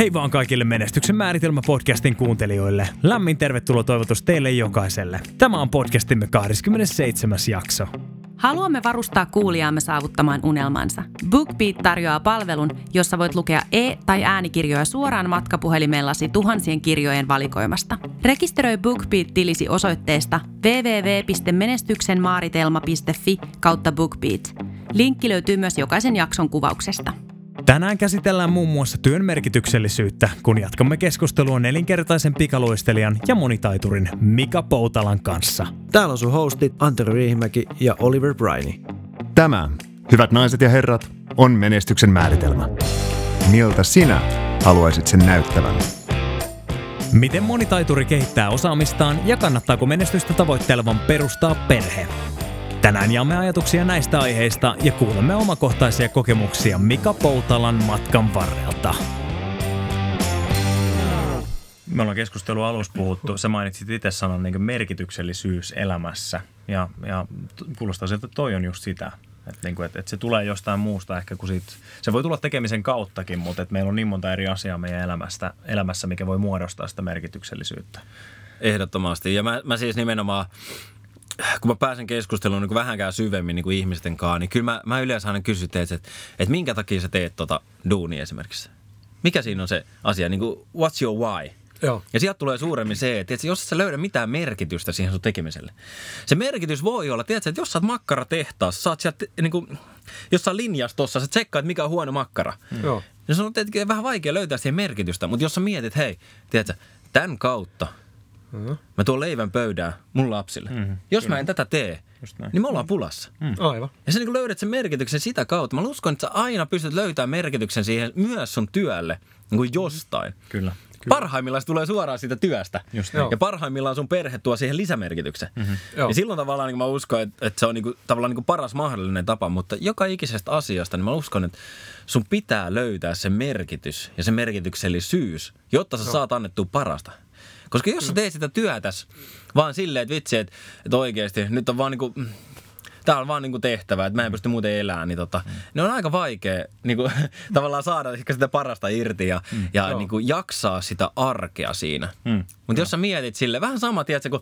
Hei vaan kaikille Menestyksen määritelmä podcastin kuuntelijoille. Lämmin tervetuloa toivotus teille jokaiselle. Tämä on podcastimme 27. jakso. Haluamme varustaa kuulijaamme saavuttamaan unelmansa. BookBeat tarjoaa palvelun, jossa voit lukea e- tai äänikirjoja suoraan matkapuhelimellasi tuhansien kirjojen valikoimasta. Rekisteröi BookBeat-tilisi osoitteesta www.menestyksenmaaritelma.fi kautta BookBeat. Linkki löytyy myös jokaisen jakson kuvauksesta. Tänään käsitellään muun muassa työn merkityksellisyyttä, kun jatkamme keskustelua nelinkertaisen pikaluistelijan ja monitaiturin Mika Poutalan kanssa. Täällä on sun hostit Antero Riihimäki ja Oliver Briney. Tämä, hyvät naiset ja herrat, on menestyksen määritelmä. Miltä sinä haluaisit sen näyttävän? Miten monitaituri kehittää osaamistaan ja kannattaako menestystä tavoittelevan perustaa perhe? Tänään jaamme ajatuksia näistä aiheista ja kuulemme omakohtaisia kokemuksia Mika Poutalan matkan varrelta. Me ollaan keskustelua alussa puhuttu, sä mainitsit itse sanan niin merkityksellisyys elämässä ja, ja kuulostaa siltä, että toi on just sitä. Että niin kuin, että, että se tulee jostain muusta ehkä kuin siitä, se voi tulla tekemisen kauttakin, mutta että meillä on niin monta eri asiaa meidän elämästä, elämässä, mikä voi muodostaa sitä merkityksellisyyttä. Ehdottomasti. Ja mä, mä siis nimenomaan kun mä pääsen keskusteluun niin vähänkään syvemmin niin kuin ihmisten kanssa, niin kyllä mä, mä yleensä aina kysyn teet, että, että minkä takia sä teet tota duunia esimerkiksi. Mikä siinä on se asia, niin kuin what's your why? Joo. Ja sieltä tulee suuremmin se, että jos sä löydä mitään merkitystä siihen sun tekemiselle. Se merkitys voi olla, tiedätkö, että jos sä oot makkaratehtaassa, sä oot sieltä, niin kuin, jossain linjastossa, sä tsekkaat, mikä on huono makkara. Mm. Joo. Ja se on tietenkin vähän vaikea löytää siihen merkitystä, mutta jos sä mietit, hei, tiedätkö, tämän kautta – Mm-hmm. Mä tuon leivän pöydään mun lapsille. Mm-hmm. Jos Kyllä. mä en tätä tee, niin me ollaan pulassa. Mm. Aivan. Ja sä niin löydät sen merkityksen sitä kautta. Mä uskon, että sä aina pystyt löytämään merkityksen siihen myös sun työlle niin kuin jostain. Kyllä. Kyllä. Parhaimmillaan se tulee suoraan siitä työstä. Just ja parhaimmillaan sun perhe tuo siihen lisämerkityksen. Mm-hmm. Ja silloin tavallaan niin mä uskon, että, että se on niin kuin, tavallaan niin kuin paras mahdollinen tapa, mutta joka ikisestä asiasta niin mä uskon, että sun pitää löytää se merkitys ja se merkityksellisyys, jotta sä no. saat annettua parasta. Koska jos sä teet sitä työtäs vaan silleen, että vitsi, että, että oikeasti nyt on vaan niinku, tää on vaan niinku tehtävä, että mä en pysty muuten elämään, niin tota, mm. ne on aika vaikea niinku, tavallaan saada ehkä sitä parasta irti ja, mm. ja niinku, jaksaa sitä arkea siinä. Mm. Mutta jos sä mietit sille vähän sama, tiedätkö, kun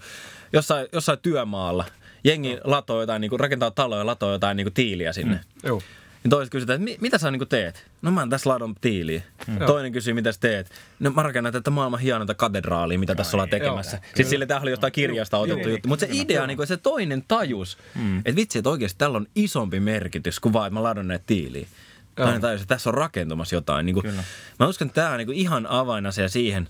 jossain, jossain työmaalla, jengi latoo jotain, niinku, rakentaa taloja, latoo jotain niinku, tiiliä sinne. Mm. Joo. Niin toiset kysytään, että mitä sä niin teet? No mä tässä ladon tiiliä. Mm. Toinen kysyy, mitä sä teet? No mä rakennan tätä maailman hienointa katedraalia, mitä tässä ollaan tekemässä. Joo, Sitten sille tämä oli jostain kirjasta otettu juttu. Mutta se idea, niin kuin, se toinen tajus, mm. että vitsi, että oikeasti tällä on isompi merkitys kuin vaan, että mä ladon näitä tiiliä. Toinen tajus, että tässä on rakentumassa jotain. Niin kuin, mä uskon, että tämä on niin kuin ihan avainasia siihen,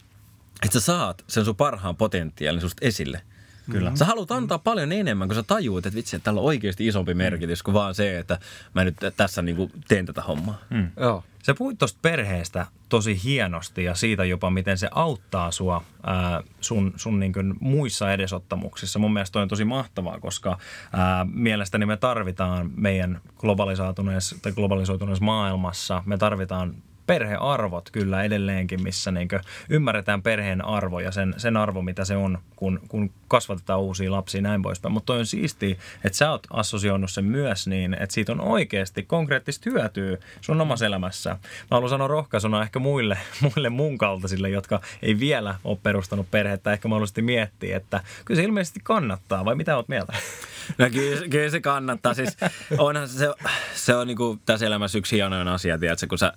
että sä saat sen sun parhaan potentiaalin susta esille – Kyllä. Sä haluat antaa paljon enemmän, kun sä tajuut, että vitsi, että tällä on oikeasti isompi merkitys kuin vaan se, että mä nyt tässä niinku teen tätä hommaa. Mm. Joo. Sä puhuit tuosta perheestä tosi hienosti ja siitä jopa, miten se auttaa sua ää, sun, sun niin muissa edesottamuksissa. Mun mielestä on tosi mahtavaa, koska ää, mielestäni me tarvitaan meidän globalisoituneessa, tai globalisoituneessa maailmassa, me tarvitaan perhearvot kyllä edelleenkin, missä niin ymmärretään perheen arvo ja sen, sen arvo, mitä se on, kun, kun kasvatetaan uusia lapsia näin poispäin. Mutta on siistiä, että sä oot assosioinut sen myös niin, että siitä on oikeasti konkreettista hyötyä sun omassa elämässä. Mä haluan sanoa rohkaisuna ehkä muille, muille mun kaltaisille, jotka ei vielä ole perustanut perhettä, ehkä mahdollisesti miettiä, että kyllä se ilmeisesti kannattaa, vai mitä oot mieltä? No kyllä, kyllä se kannattaa. Siis onhan se, se on niin kuin tässä elämässä yksi hienoin asia, tiedätkö, kun sä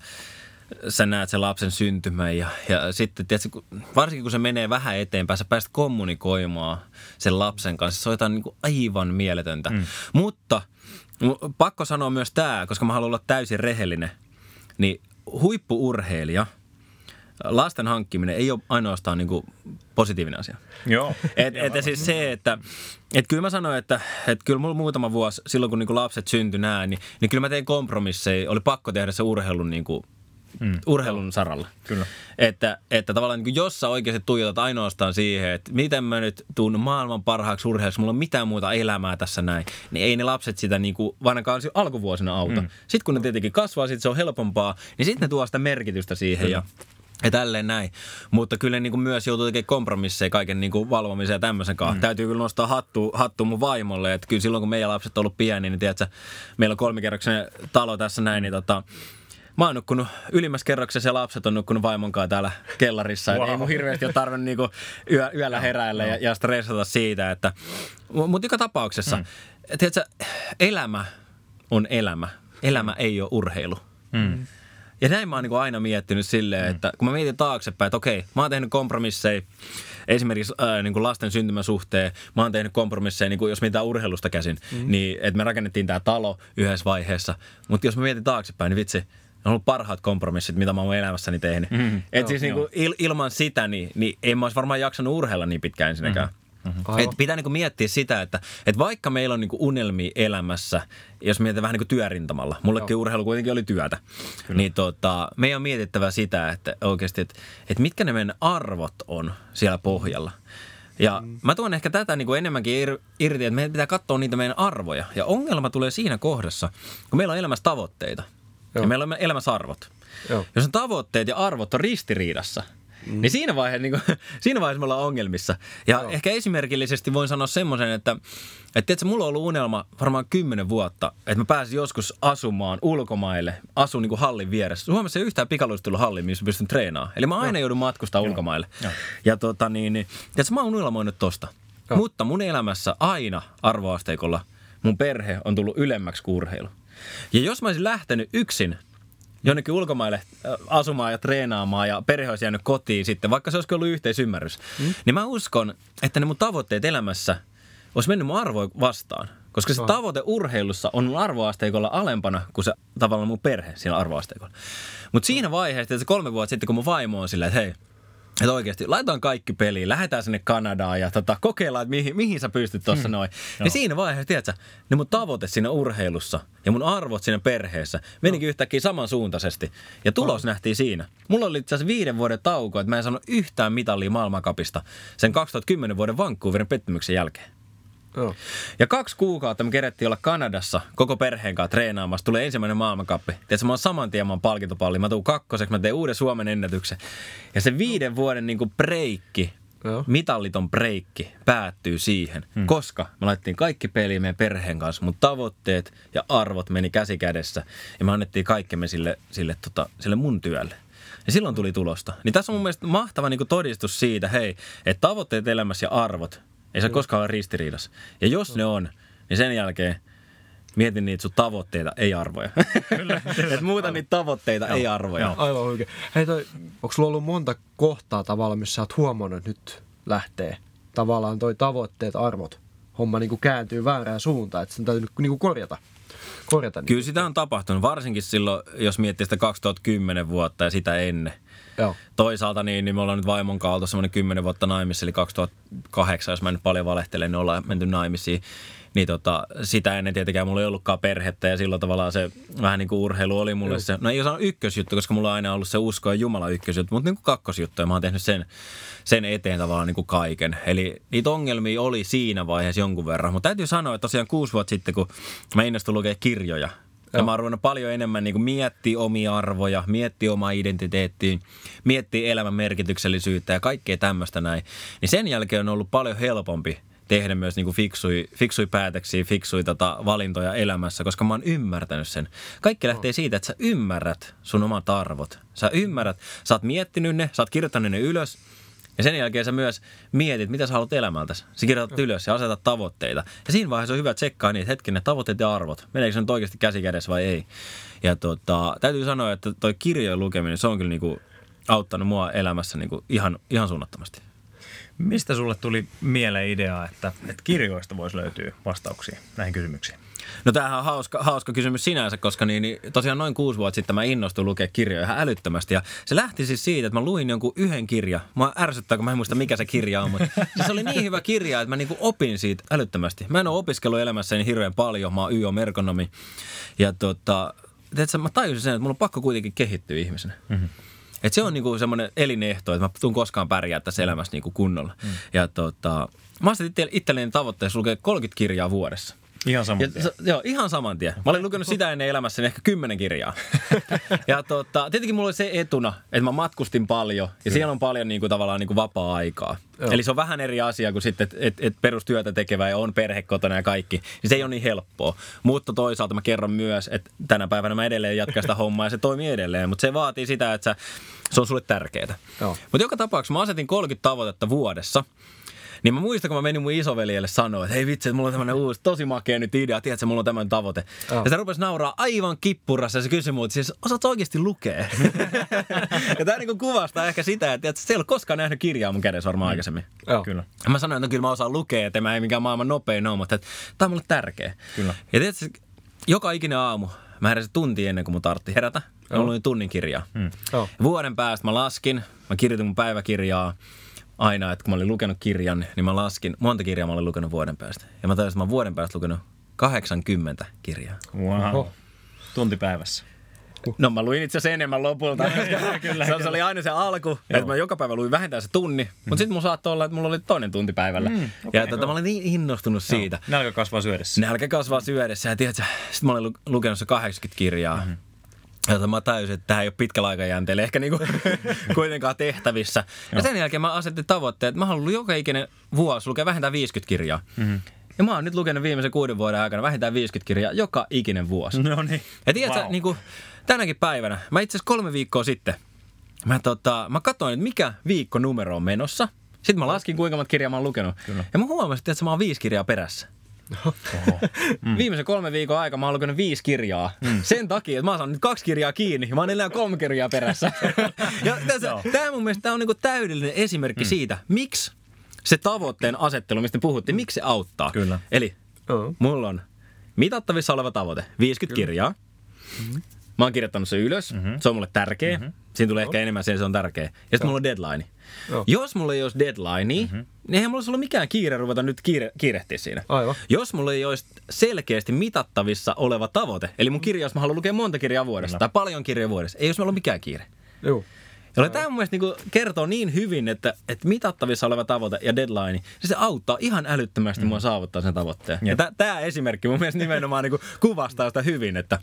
sä näet sen lapsen syntymän ja, ja sitten tiedätkö, varsinkin kun se menee vähän eteenpäin, sä pääset kommunikoimaan sen lapsen kanssa. Se on jotain niin kuin aivan mieletöntä. Mm. Mutta pakko sanoa myös tämä, koska mä haluan olla täysin rehellinen, niin huippuurheilija, lasten hankkiminen ei ole ainoastaan niin kuin positiivinen asia. Joo. Et, et, siis se, että et kyllä mä sanoin, että et kyllä mulla muutama vuosi, silloin kun niinku lapset syntyi näin, niin, niin kyllä mä tein kompromisseja. Oli pakko tehdä se urheilun niinku mm. urheilun saralla. Kyllä. Että, että tavallaan niin jos sä oikeasti tuijotat ainoastaan siihen, että miten mä nyt tuun maailman parhaaksi urheilijaksi, mulla on mitään muuta elämää tässä näin, niin ei ne lapset sitä niin kuin, ainakaan alkuvuosina auta. Mm. Sitten kun ne tietenkin kasvaa, sitten se on helpompaa, niin sitten ne tuo sitä merkitystä siihen kyllä. ja ja tälleen näin. Mutta kyllä niin kuin myös joutuu tekemään kompromisseja kaiken niin kuin valvomisen ja tämmöisen kanssa. Mm. Täytyy kyllä nostaa hattu, hattu mun vaimolle. Että kyllä silloin kun meidän lapset on ollut pieni, niin tiedätkö, meillä on kolmikerroksinen talo tässä näin, niin tota, mä oon nukkunut ylimmässä kerroksessa ja lapset on nukkunut vaimonkaan täällä kellarissa. Wow. Ei mun hirveästi ole tarvinnut niinku yö, yöllä heräillä ja, ja stressata siitä. Että, mutta joka tapauksessa, mm. tiedätkö, elämä on elämä. Elämä ei ole urheilu. Mm. Ja näin mä oon niin aina miettinyt silleen, mm. että kun mä mietin taaksepäin, että okei, mä oon tehnyt kompromisseja esimerkiksi ää, niin kuin lasten syntymäsuhteen, mä oon tehnyt kompromisseja, niin kuin jos mitään urheilusta käsin, mm. niin että me rakennettiin tämä talo yhdessä vaiheessa. Mutta jos mä mietin taaksepäin, niin vitsi, on ollut parhaat kompromissit, mitä mä oon elämässäni tehnyt. Mm, Et joo, siis niin kuin il, ilman sitä, niin, niin en mä olisi varmaan jaksanut urheilla niin pitkään ensinnäkään. Mm. Mm-hmm. Et pitää niinku miettiä sitä, että et vaikka meillä on niinku unelmia elämässä, jos mietitään vähän niinku työrintamalla, mullekin Joo. urheilu kuitenkin oli työtä, Kyllä. niin tota, meidän on mietittävä sitä, että oikeasti, että et mitkä ne meidän arvot on siellä pohjalla. Ja mm. mä tuon ehkä tätä niin kuin enemmänkin irti, että meidän pitää katsoa niitä meidän arvoja. Ja ongelma tulee siinä kohdassa, kun meillä on elämässä tavoitteita Joo. ja meillä on elämässä arvot. Joo. Jos on tavoitteet ja arvot on ristiriidassa – Mm. Niin siinä vaiheessa, niin kuin, siinä vaiheessa me ollaan ongelmissa. Ja Joo. ehkä esimerkillisesti voin sanoa semmoisen, että että tiedätkö, mulla on ollut unelma varmaan kymmenen vuotta, että mä pääsin joskus asumaan ulkomaille, asun niin kuin hallin vieressä. Suomessa ei yhtään pikaluisteluhalli, missä pystyn treenaamaan. Eli mä aina joudun matkustaa ulkomaille. Joo. Ja tota niin, niin tiedätkö, mä oon unelmoinut tosta. Joo. Mutta mun elämässä aina arvoasteikolla mun perhe on tullut ylemmäksi kuin urheilu. Ja jos mä olisin lähtenyt yksin jonnekin ulkomaille äh, asumaan ja treenaamaan ja perhe olisi jäänyt kotiin sitten, vaikka se olisi ollut yhteisymmärrys, mm. niin mä uskon, että ne mun tavoitteet elämässä olisi mennyt mun arvoja vastaan. Koska se tavoite urheilussa on mun arvoasteikolla alempana kuin se tavallaan mun perhe siinä arvoasteikolla. Mutta siinä vaiheessa, että se kolme vuotta sitten, kun mun vaimo on silleen, että hei, että oikeasti, laitetaan kaikki peliin, lähdetään sinne Kanadaan ja tota, kokeillaan, että mihin, mihin sä pystyt tuossa hmm. noin. Niin no. siinä vaiheessa, tiedätkö, ne mun tavoite siinä urheilussa ja mun arvot siinä perheessä menikin no. yhtäkkiä samansuuntaisesti. Ja tulos no. nähtiin siinä. Mulla oli itse asiassa viiden vuoden tauko, että mä en saanut yhtään mitallia maailmankapista sen 2010 vuoden Vancouverin pettymyksen jälkeen. Joo. Ja kaksi kuukautta me kerettiin olla Kanadassa koko perheen kanssa treenaamassa. Tulee ensimmäinen maailmankappi. Tiedätkö, mä oon saman tien mä palkintopalli. Mä tuun kakkoseksi, mä teen uuden Suomen ennätyksen. Ja se viiden vuoden niin kuin breikki, Joo. mitalliton breikki päättyy siihen, hmm. koska me laitettiin kaikki peliin meidän perheen kanssa, mutta tavoitteet ja arvot meni käsi kädessä ja me annettiin kaikkemme sille, sille, tota, sille mun työlle. Ja silloin tuli tulosta. Niin tässä on mun mielestä mahtava niin todistus siitä, hei, että tavoitteet elämässä ja arvot ei se mm. koskaan ole ristiriidassa. Ja jos ne on, niin sen jälkeen mietin niitä sun tavoitteita, ei arvoja. Kyllä. Et muuta niitä tavoitteita, Joo. ei arvoja. Joo. Aivan oikein. Hei toi, onko sulla ollut monta kohtaa tavallaan, missä sä oot huomannut, että nyt lähtee tavallaan toi tavoitteet, arvot, homma niin kuin kääntyy väärään suuntaan, että sen täytyy niin kuin korjata? korjata Kyllä sitä on tapahtunut, varsinkin silloin, jos miettii sitä 2010 vuotta ja sitä ennen. Joo. Toisaalta niin, niin me ollaan nyt vaimon kautta semmoinen 10 vuotta naimissa, eli 2008, jos mä nyt paljon valehtelen, niin ollaan menty naimisiin. Niin tota, sitä ennen tietenkään mulla ei ollutkaan perhettä ja silloin tavallaan se vähän niin kuin urheilu oli mulle Joo. se, no ei osannut ykkösjuttu, koska mulla on aina ollut se usko ja Jumala ykkösjuttu, mutta niin kuin kakkosjuttu ja mä oon tehnyt sen, sen eteen tavallaan niin kuin kaiken. Eli niitä ongelmia oli siinä vaiheessa jonkun verran, mutta täytyy sanoa, että tosiaan kuusi vuotta sitten, kun mä innostuin lukea kirjoja, ja mä oon paljon enemmän niin miettiä omia arvoja, miettiä omaa identiteettiä, miettiä elämän merkityksellisyyttä ja kaikkea tämmöistä näin. Niin sen jälkeen on ollut paljon helpompi tehdä myös niin kuin fiksui, fiksui päätöksiä, fiksui tota valintoja elämässä, koska mä oon ymmärtänyt sen. Kaikki lähtee siitä, että sä ymmärrät sun omat arvot. Sä ymmärrät, sä oot miettinyt ne, sä oot kirjoittanut ne ylös, ja sen jälkeen sä myös mietit, mitä sä haluat elämältä. Sä kirjoitat ylös ja asetat tavoitteita. Ja siinä vaiheessa on hyvä tsekkaa niitä hetkinen tavoitteet ja arvot. Meneekö se nyt oikeasti käsi kädessä vai ei. Ja tota, täytyy sanoa, että toi kirjojen lukeminen, se on kyllä niinku auttanut mua elämässä niinku ihan, ihan suunnattomasti. Mistä sulle tuli mieleen idea, että, että kirjoista voisi löytyä vastauksia näihin kysymyksiin? No tämähän on hauska, hauska kysymys sinänsä, koska niin, niin, tosiaan noin kuusi vuotta sitten mä innostuin lukea kirjoja ihan älyttömästi. Ja se lähti siis siitä, että mä luin jonkun yhden kirja. Mä ärsyttää, kun mä en muista mikä se kirja on, mutta siis se oli niin hyvä kirja, että mä niinku opin siitä älyttömästi. Mä en ole opiskellut elämässäni hirveän paljon, mä oon YO-merkonomi. Ja tota, tiedätkö, mä tajusin sen, että mulla on pakko kuitenkin kehittyä ihmisenä. Mm-hmm. Et se on niinku semmoinen elinehto, että mä tuun koskaan pärjää tässä elämässä niinku kunnolla. Mm. Ja tota, mä oon itselleni tavoitteessa lukea 30 kirjaa vuodessa. Ihan saman Ja, tien. se, joo, ihan saman tien. Mä olin lukenut sitä ennen elämässäni ehkä kymmenen kirjaa. ja tota, tietenkin mulla oli se etuna, että mä matkustin paljon ja siellä on paljon niin kuin, tavallaan niin kuin vapaa-aikaa. Joo. Eli se on vähän eri asia kuin sitten, että et, et perustyötä tekevä ja on perhe kotona ja kaikki. Niin se ei ole niin helppoa. Mutta toisaalta mä kerron myös, että tänä päivänä mä edelleen jatkan sitä hommaa ja se toimii edelleen. Mutta se vaatii sitä, että sä, se on sulle tärkeää. Mutta joka tapauksessa mä asetin 30 tavoitetta vuodessa. Niin mä muistan, kun mä menin mun isoveljelle sanoa, että hei vitsi, että mulla on tämmönen uusi, tosi makea nyt idea, tiedätkö, mulla on tämmöinen tavoite. Joo. Ja se rupesi nauraa aivan kippurassa ja se kysyi multa, siis osaat oikeasti lukea? ja tää niinku kuvastaa ehkä sitä, että tiedätkö, se ei ole koskaan nähnyt kirjaa mun kädessä varmaan aikaisemmin. Joo. Kyllä. Ja mä sanoin, että no kyllä mä osaan lukea, että mä ei mikään maailman nopein ole, mutta että tää on mulle tärkeä. Kyllä. Ja tiedätkö, joka ikinen aamu, mä heräsin tunti ennen kuin mun tartti herätä. Mä luin tunnin kirjaa. Mm. Joo. Vuoden päästä mä laskin, mä kirjoitin mun päiväkirjaa aina, että kun mä olin lukenut kirjan, niin mä laskin, monta kirjaa mä olin lukenut vuoden päästä. Ja mä tajusin, että mä vuoden päästä lukenut 80 kirjaa. Wow. Oho. Tunti päivässä. No mä luin itse asiassa enemmän lopulta. kyllä, se, se oli aina se alku, että mä joka päivä luin vähintään se tunni, mutta sitten mulla saattoi olla, että mulla oli toinen tunti päivällä. Mm, okay, ja tota, mä olin niin innostunut siitä. Nälkä kasvaa syödessä. Nälkä kasvaa syödessä ja tiedätkö, sitten mä olin lu- lukenut se 80 kirjaa. Mm-hmm. Ja mä tajusin, että tämä ei ole pitkällä aikajänteellä ehkä niinku kuitenkaan tehtävissä. Ja sen jälkeen mä asetin tavoitteen, että mä haluan joka ikinen vuosi lukea vähintään 50 kirjaa. Mm-hmm. Ja mä oon nyt lukenut viimeisen kuuden vuoden aikana vähintään 50 kirjaa joka ikinen vuosi. No niin. Ja tiedätkö, Wow. niin kuin, tänäkin päivänä, mä itse asiassa kolme viikkoa sitten, mä, tota, mä katsoin, että mikä viikko numero on menossa. Sitten mä laskin, kuinka monta kirjaa mä oon lukenut. Kyllä. Ja mä huomasin, että mä oon viisi kirjaa perässä. Mm. Viimeisen kolme viikon aika mä oon lukenut viisi kirjaa. Mm. Sen takia, että mä oon saanut nyt kaksi kirjaa kiinni ja mä oon enää kolme kirjaa perässä. ja tässä, tää mun mielestä tää on niinku täydellinen esimerkki mm. siitä, miksi se tavoitteen asettelu, mistä puhuttiin, miksi se auttaa. Kyllä. Eli Joo. mulla on mitattavissa oleva tavoite, 50 Kyllä. kirjaa. Mä oon kirjoittanut se ylös, mm-hmm. se on mulle tärkeä. Mm-hmm. Siinä tulee ehkä enemmän sen, se on tärkeä. Ja sitten mulla on deadline. Joo. Jos mulla ei olisi deadline, mm-hmm. niin eihän mulla olisi ollut mikään kiire ruveta nyt kiire, kiirehtiä siinä. Aivan. Jos mulla ei olisi selkeästi mitattavissa oleva tavoite, eli mun kirja, jos mä haluan lukea monta kirjaa vuodessa, tai paljon kirjoja vuodessa, ei olisi mulla ollut mikään kiire. Joo. Ja tämä mun mielestä niin kertoo niin hyvin, että, että mitattavissa oleva tavoite ja deadline, niin se auttaa ihan älyttömästi mm. mua saavuttaa sen tavoitteen. Jep. Ja tämä esimerkki mun mielestä nimenomaan niin kuvastaa sitä hyvin, että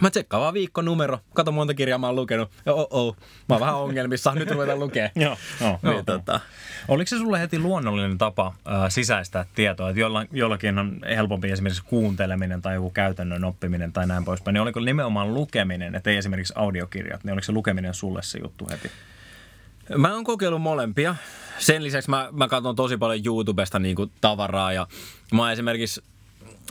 mä tsekkaan vaan viikko numero, kato monta kirjaa mä oon lukenut, oh, oh mä oon vähän ongelmissa, nyt ruvetaan lukea. Joo, joo. Niin, tota, Oliko se sulle heti luonnollinen tapa ää, sisäistää tietoa? Että jolla, jollakin on helpompi esimerkiksi kuunteleminen tai joku käytännön oppiminen tai näin poispäin. Niin oliko nimenomaan lukeminen, että ei esimerkiksi audiokirjat, niin oliko se lukeminen sulle se juttu heti? Mä oon kokeillut molempia. Sen lisäksi mä, mä katson tosi paljon YouTubesta niin kuin tavaraa ja mä oon esimerkiksi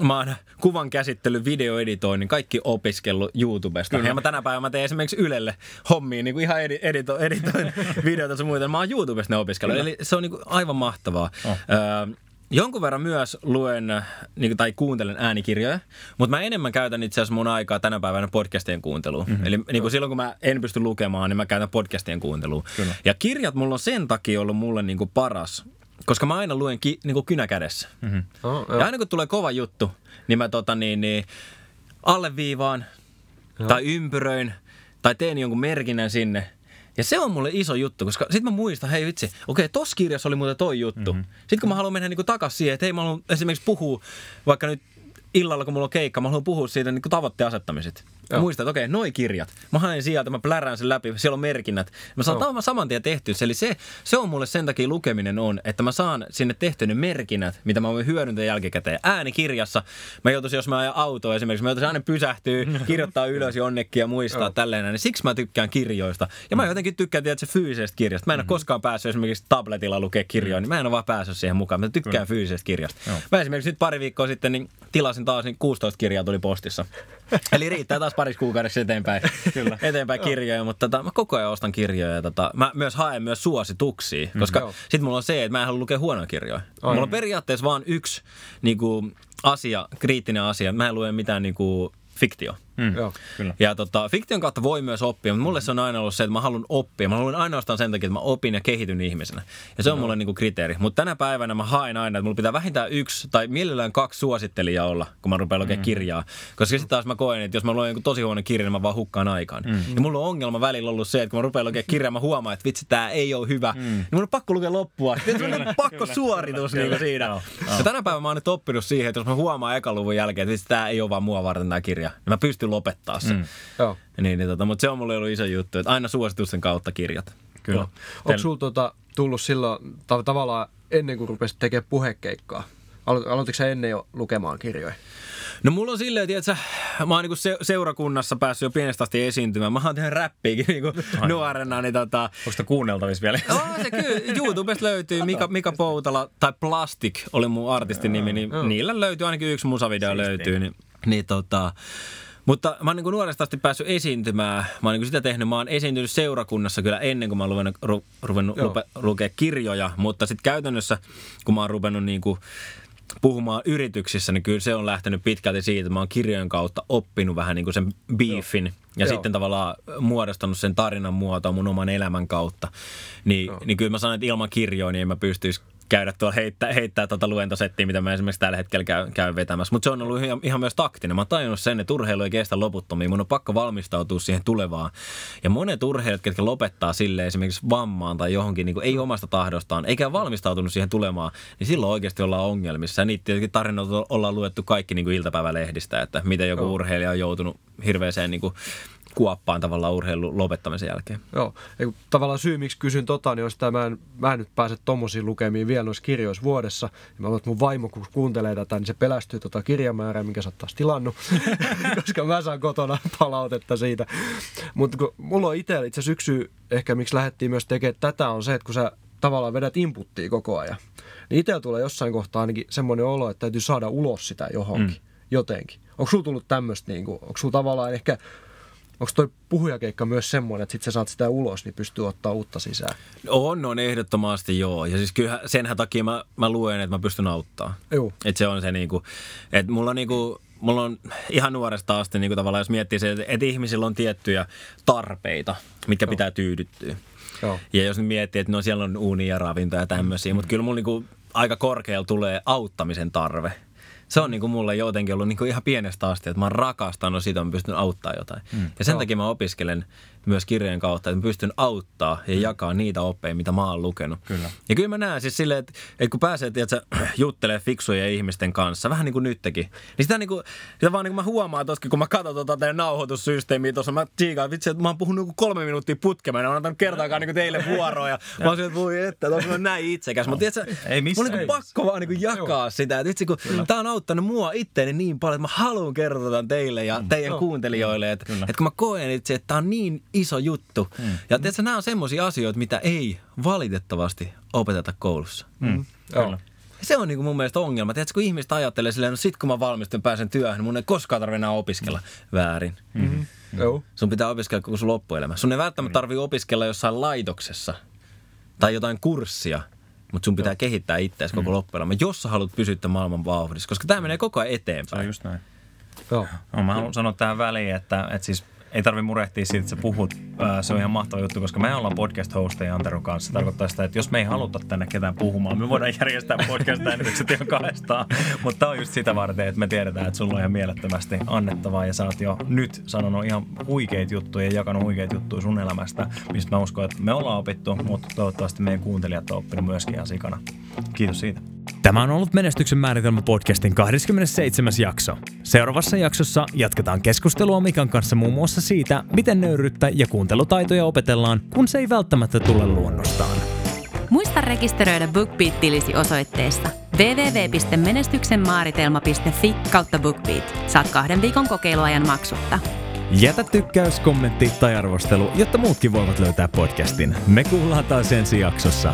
mä oon kuvan käsittely, videoeditoinnin, kaikki opiskellut YouTubesta. Kyllä. Ja mä tänä päivänä mä teen esimerkiksi Ylelle hommia, niin kuin ihan edi, edito, editoin videoita sun muita. Mä oon YouTubesta ne opiskellut. Eli se on niin kuin aivan mahtavaa. Oh. Öö, Jonkun verran myös luen niin kuin, tai kuuntelen äänikirjoja, mutta mä enemmän käytän itse asiassa mun aikaa tänä päivänä podcastien kuunteluun. Mm-hmm. Eli niin kuin silloin kun mä en pysty lukemaan, niin mä käytän podcastien kuunteluun. Kyllä. Ja kirjat mulla on sen takia ollut mulle niin kuin paras, koska mä aina luen ki, niin kuin kynä kädessä. Mm-hmm. Oh, Ja aina kun tulee kova juttu, niin mä tota niin, niin alleviivaan tai ympyröin tai teen jonkun merkinnän sinne. Ja se on mulle iso juttu, koska sit mä muistan, hei vitsi, okei, tossa kirjassa oli muuten toi juttu. Mm-hmm. Sitten kun mä haluan mennä niinku takas siihen, että hei mä haluan esimerkiksi puhua, vaikka nyt illalla kun mulla on keikka, mä haluan puhua siitä niinku tavoitteen asettamiset. Joo. Muistan, että okei, noi kirjat. Mä haen sieltä, mä plärään sen läpi, siellä on merkinnät. Mä saan tämän saman tien tehtyä. Eli se, se on mulle sen takia lukeminen on, että mä saan sinne tehtyä ne merkinnät, mitä mä voin hyödyntää jälkikäteen. Äänikirjassa, mä joutuisin, jos mä ajan autoa esimerkiksi, mä joutuisin aina pysähtyä, kirjoittaa ylös jonnekin ja muistaa Joo. tälleen. Niin siksi mä tykkään kirjoista. Ja mä jotenkin tykkään tiedätkö, fyysisestä kirjasta. Mä en ole koskaan päässyt esimerkiksi tabletilla lukea kirjoja, niin mä en ole vaan päässyt siihen mukaan. Mä tykkään fyysisestä kirjasta. Joo. Mä esimerkiksi nyt pari viikkoa sitten niin tilasin taas, niin 16 kirjaa tuli postissa. Eli riittää taas parissa kuukaudessa eteenpäin, Kyllä. eteenpäin kirjoja, mutta tota, mä koko ajan ostan kirjoja. Ja tota, mä myös haen myös suosituksia, koska Joo. sit mulla on se, että mä en halua lukea huonoja kirjoja. Mulla on periaatteessa vaan yksi niinku, asia, kriittinen asia. Mä en lue mitään niinku, fiktio. Mm. Joo. Kyllä. Ja tota, fiktion kautta voi myös oppia, mutta mulle se on aina ollut se, että mä haluan oppia. Mä haluan ainoastaan sen takia, että mä opin ja kehityn ihmisenä. Ja se on mulle niinku kriteeri. Mutta tänä päivänä mä haen aina, että mulla pitää vähintään yksi tai mielellään kaksi suosittelijaa olla, kun mä rupean lukemaan kirjaa. Koska sitten taas mä koen, että jos mä luen tosi huono kirja, niin mä vaan hukkaan aikaan. Mm. Ja mulla on ongelma välillä ollut se, että kun mä rupean lukemaan kirjaa, mä huomaan, että vitsi, tää ei ole hyvä. Mm. Niin mun on pakko lukea loppua. Sitten on pakko suoritus niin siinä. Joo, Ja tänä päivänä mä oon nyt oppinut siihen, että jos mä huomaan ekan luvun jälkeen, että vitsi, tää ei ole vaan mua varten tää kirja, niin mä pystyn lopettaa sen. Mm. Joo. Niin, niin tota, mutta se on mulle ollut iso juttu, että aina suositusten kautta kirjat. Kyllä. Onko sulla tota, tullut silloin ta- tavallaan ennen kuin rupesit tekemään puhekeikkaa? Alo- Aloititko sä ennen jo lukemaan kirjoja? No mulla on silleen, että mä oon niinku se, seurakunnassa päässyt jo pienestä asti esiintymään. Mä oon tehnyt räppiäkin niinku nuorena, niin tota... Onko sitä kuunneltavissa vielä? Oh, se kyllä, YouTubesta löytyy Mika, Mika Poutala tai Plastic oli mun artistin nimi, niin niillä löytyy ainakin yksi musavideo Siistiä. löytyy. Niin, niin tota, mutta mä oon niin nuoresta asti päässyt esiintymään. Mä oon niin sitä tehnyt. Mä oon esiintynyt seurakunnassa kyllä ennen kuin mä oon ruvennut, ru, ruvennut Joo. lupe, lukea kirjoja. Mutta sitten käytännössä, kun mä oon ruvennut niin kuin puhumaan yrityksissä, niin kyllä se on lähtenyt pitkälti siitä, että mä oon kirjojen kautta oppinut vähän niin kuin sen beefin ja Joo. sitten tavallaan muodostanut sen tarinan muotoa mun oman elämän kautta. Niin, niin kyllä mä sanon, että ilman kirjoja niin en mä pystyisi käydä tuolla heittää, heittää tuota luentosettiä, mitä mä esimerkiksi tällä hetkellä käyn, käyn vetämässä. Mutta se on ollut ihan, ihan myös taktinen. Mä oon tajunnut sen, että urheilu ei kestä loputtomiin. Mun on pakko valmistautua siihen tulevaan. Ja monet urheilijat, ketkä lopettaa sille esimerkiksi vammaan tai johonkin, niin ei omasta tahdostaan, eikä ole valmistautunut siihen tulemaan, niin silloin oikeasti ollaan ongelmissa. Ja niitä tietenkin tarinoita ollaan luettu kaikki niin kuin iltapäivälehdistä, että miten joku urheilija on joutunut hirveäseen niin kuin kuoppaan tavallaan urheilun lopettamisen jälkeen. Joo, ja kun tavallaan syy, miksi kysyn tota, niin on sitä, mä en, mä en nyt pääse tommosiin lukemiin vielä noissa kirjoissa vuodessa. Ja mä luulen, että mun vaimo, kun kuuntelee tätä, niin se pelästyy tota kirjamäärää, minkä sä oot taas tilannut, koska mä saan kotona palautetta siitä. Mutta kun mulla on itsellä itse asiassa syksy, ehkä miksi lähdettiin myös tekemään tätä, on se, että kun sä tavallaan vedät inputtia koko ajan, niin itsellä tulee jossain kohtaa ainakin semmoinen olo, että täytyy saada ulos sitä johonkin, mm. jotenkin. Onko sulla tullut tämmöistä, niin onko sulla tavallaan ehkä Onko toi puhujakeikka myös semmoinen, että sit sä saat sitä ulos, niin pystyy ottaa uutta sisään? On, on ehdottomasti joo. Ja siis kyllä senhän takia mä, mä luen, että mä pystyn auttaa. Joo. Että se on se niinku, että mulla on niinku, mulla on ihan nuoresta asti niinku tavallaan, jos miettii se, että, ihmisillä on tiettyjä tarpeita, mitkä pitää tyydyttyä. Joo. Ja jos nyt miettii, että no siellä on uni ja ravinto ja tämmöisiä, mutta kyllä mulla niinku aika korkealla tulee auttamisen tarve. Se on niinku mulle jotenkin ollut niinku ihan pienestä asti, että mä oon rakastanut sitä, että mä pystyn auttaa jotain. Mm. Ja sen Joo. takia mä opiskelen myös kirjojen kautta, että mä pystyn auttaa ja jakaa niitä oppeja, mitä mä oon lukenut. Kyllä. Ja kyllä mä näen siis silleen, että, että kun pääsee tiedätkö, juttelee fiksujen ihmisten kanssa, vähän niin kuin nytkin, niin sitä, niin kuin, sitä vaan niin kuin mä huomaan toskin, kun mä katson tuota teidän nauhoitussysteemiä tuossa, mä tsiikaan, että vitsi, että mä oon puhunut kolme minuuttia putkeen, mä en antanut kertaakaan niin kuin teille vuoroa, ja mä oon että voi että, että on näin itsekäs. Mutta tiedätkö, Ei missään mun on niin kuin pakko vaan niin kuin jakaa sitä, että vitsi, kun tää on auttanut mua itteeni niin paljon, että mä haluan kertoa tämän teille ja teidän kuuntelijoille, että, että kun mä koen itse, että tää on niin iso juttu. Ja tiedätkö, nämä on semmoisia asioita, mitä ei valitettavasti opeteta koulussa. Mm. Kyllä. Se on niin kuin mun mielestä ongelma. Tiedätkö, kun ihmiset ajattelee silleen, no sit kun mä valmistun pääsen työhön, mun ei koskaan tarvitse enää opiskella. Väärin. Mm. Joo. Sun pitää opiskella koko sun loppuelämä. Sun ei välttämättä tarvitse opiskella jossain laitoksessa tai jotain kurssia, mutta sun pitää kehittää itseäsi koko loppuelämä, jos sä haluat pysyä tämän maailman vauhdissa, koska tämä menee koko ajan Se on eteenpäin. just näin. Joo. No, mä haluan sanoa tähän väliin, että, että siis ei tarvi murehtia siitä, että sä puhut. Se on ihan mahtava juttu, koska me ollaan podcast-hosteja Anteron kanssa. Se tarkoittaa sitä, että jos me ei haluta tänne ketään puhumaan, me voidaan järjestää podcast-äänitykset ihan kahdestaan. Mutta tää on just sitä varten, että me tiedetään, että sulla on ihan mielettömästi annettavaa ja sä oot jo nyt sanonut ihan huikeita juttuja ja jakanut huikeita juttuja sun elämästä, mistä mä uskon, että me ollaan opittu, mutta toivottavasti meidän kuuntelijat on oppinut myöskin ihan sikana. Kiitos siitä. Tämä on ollut Menestyksen määritelmä podcastin 27. jakso. Seuraavassa jaksossa jatketaan keskustelua Mikan kanssa muun muassa siitä, miten nöyryyttä ja kuuntelutaitoja opetellaan, kun se ei välttämättä tule luonnostaan. Muista rekisteröidä BookBeat-tilisi osoitteessa www.menestyksenmaaritelma.fi kautta BookBeat. Saat kahden viikon kokeiluajan maksutta. Jätä tykkäys, kommentti tai arvostelu, jotta muutkin voivat löytää podcastin. Me kuullaan taas ensi jaksossa.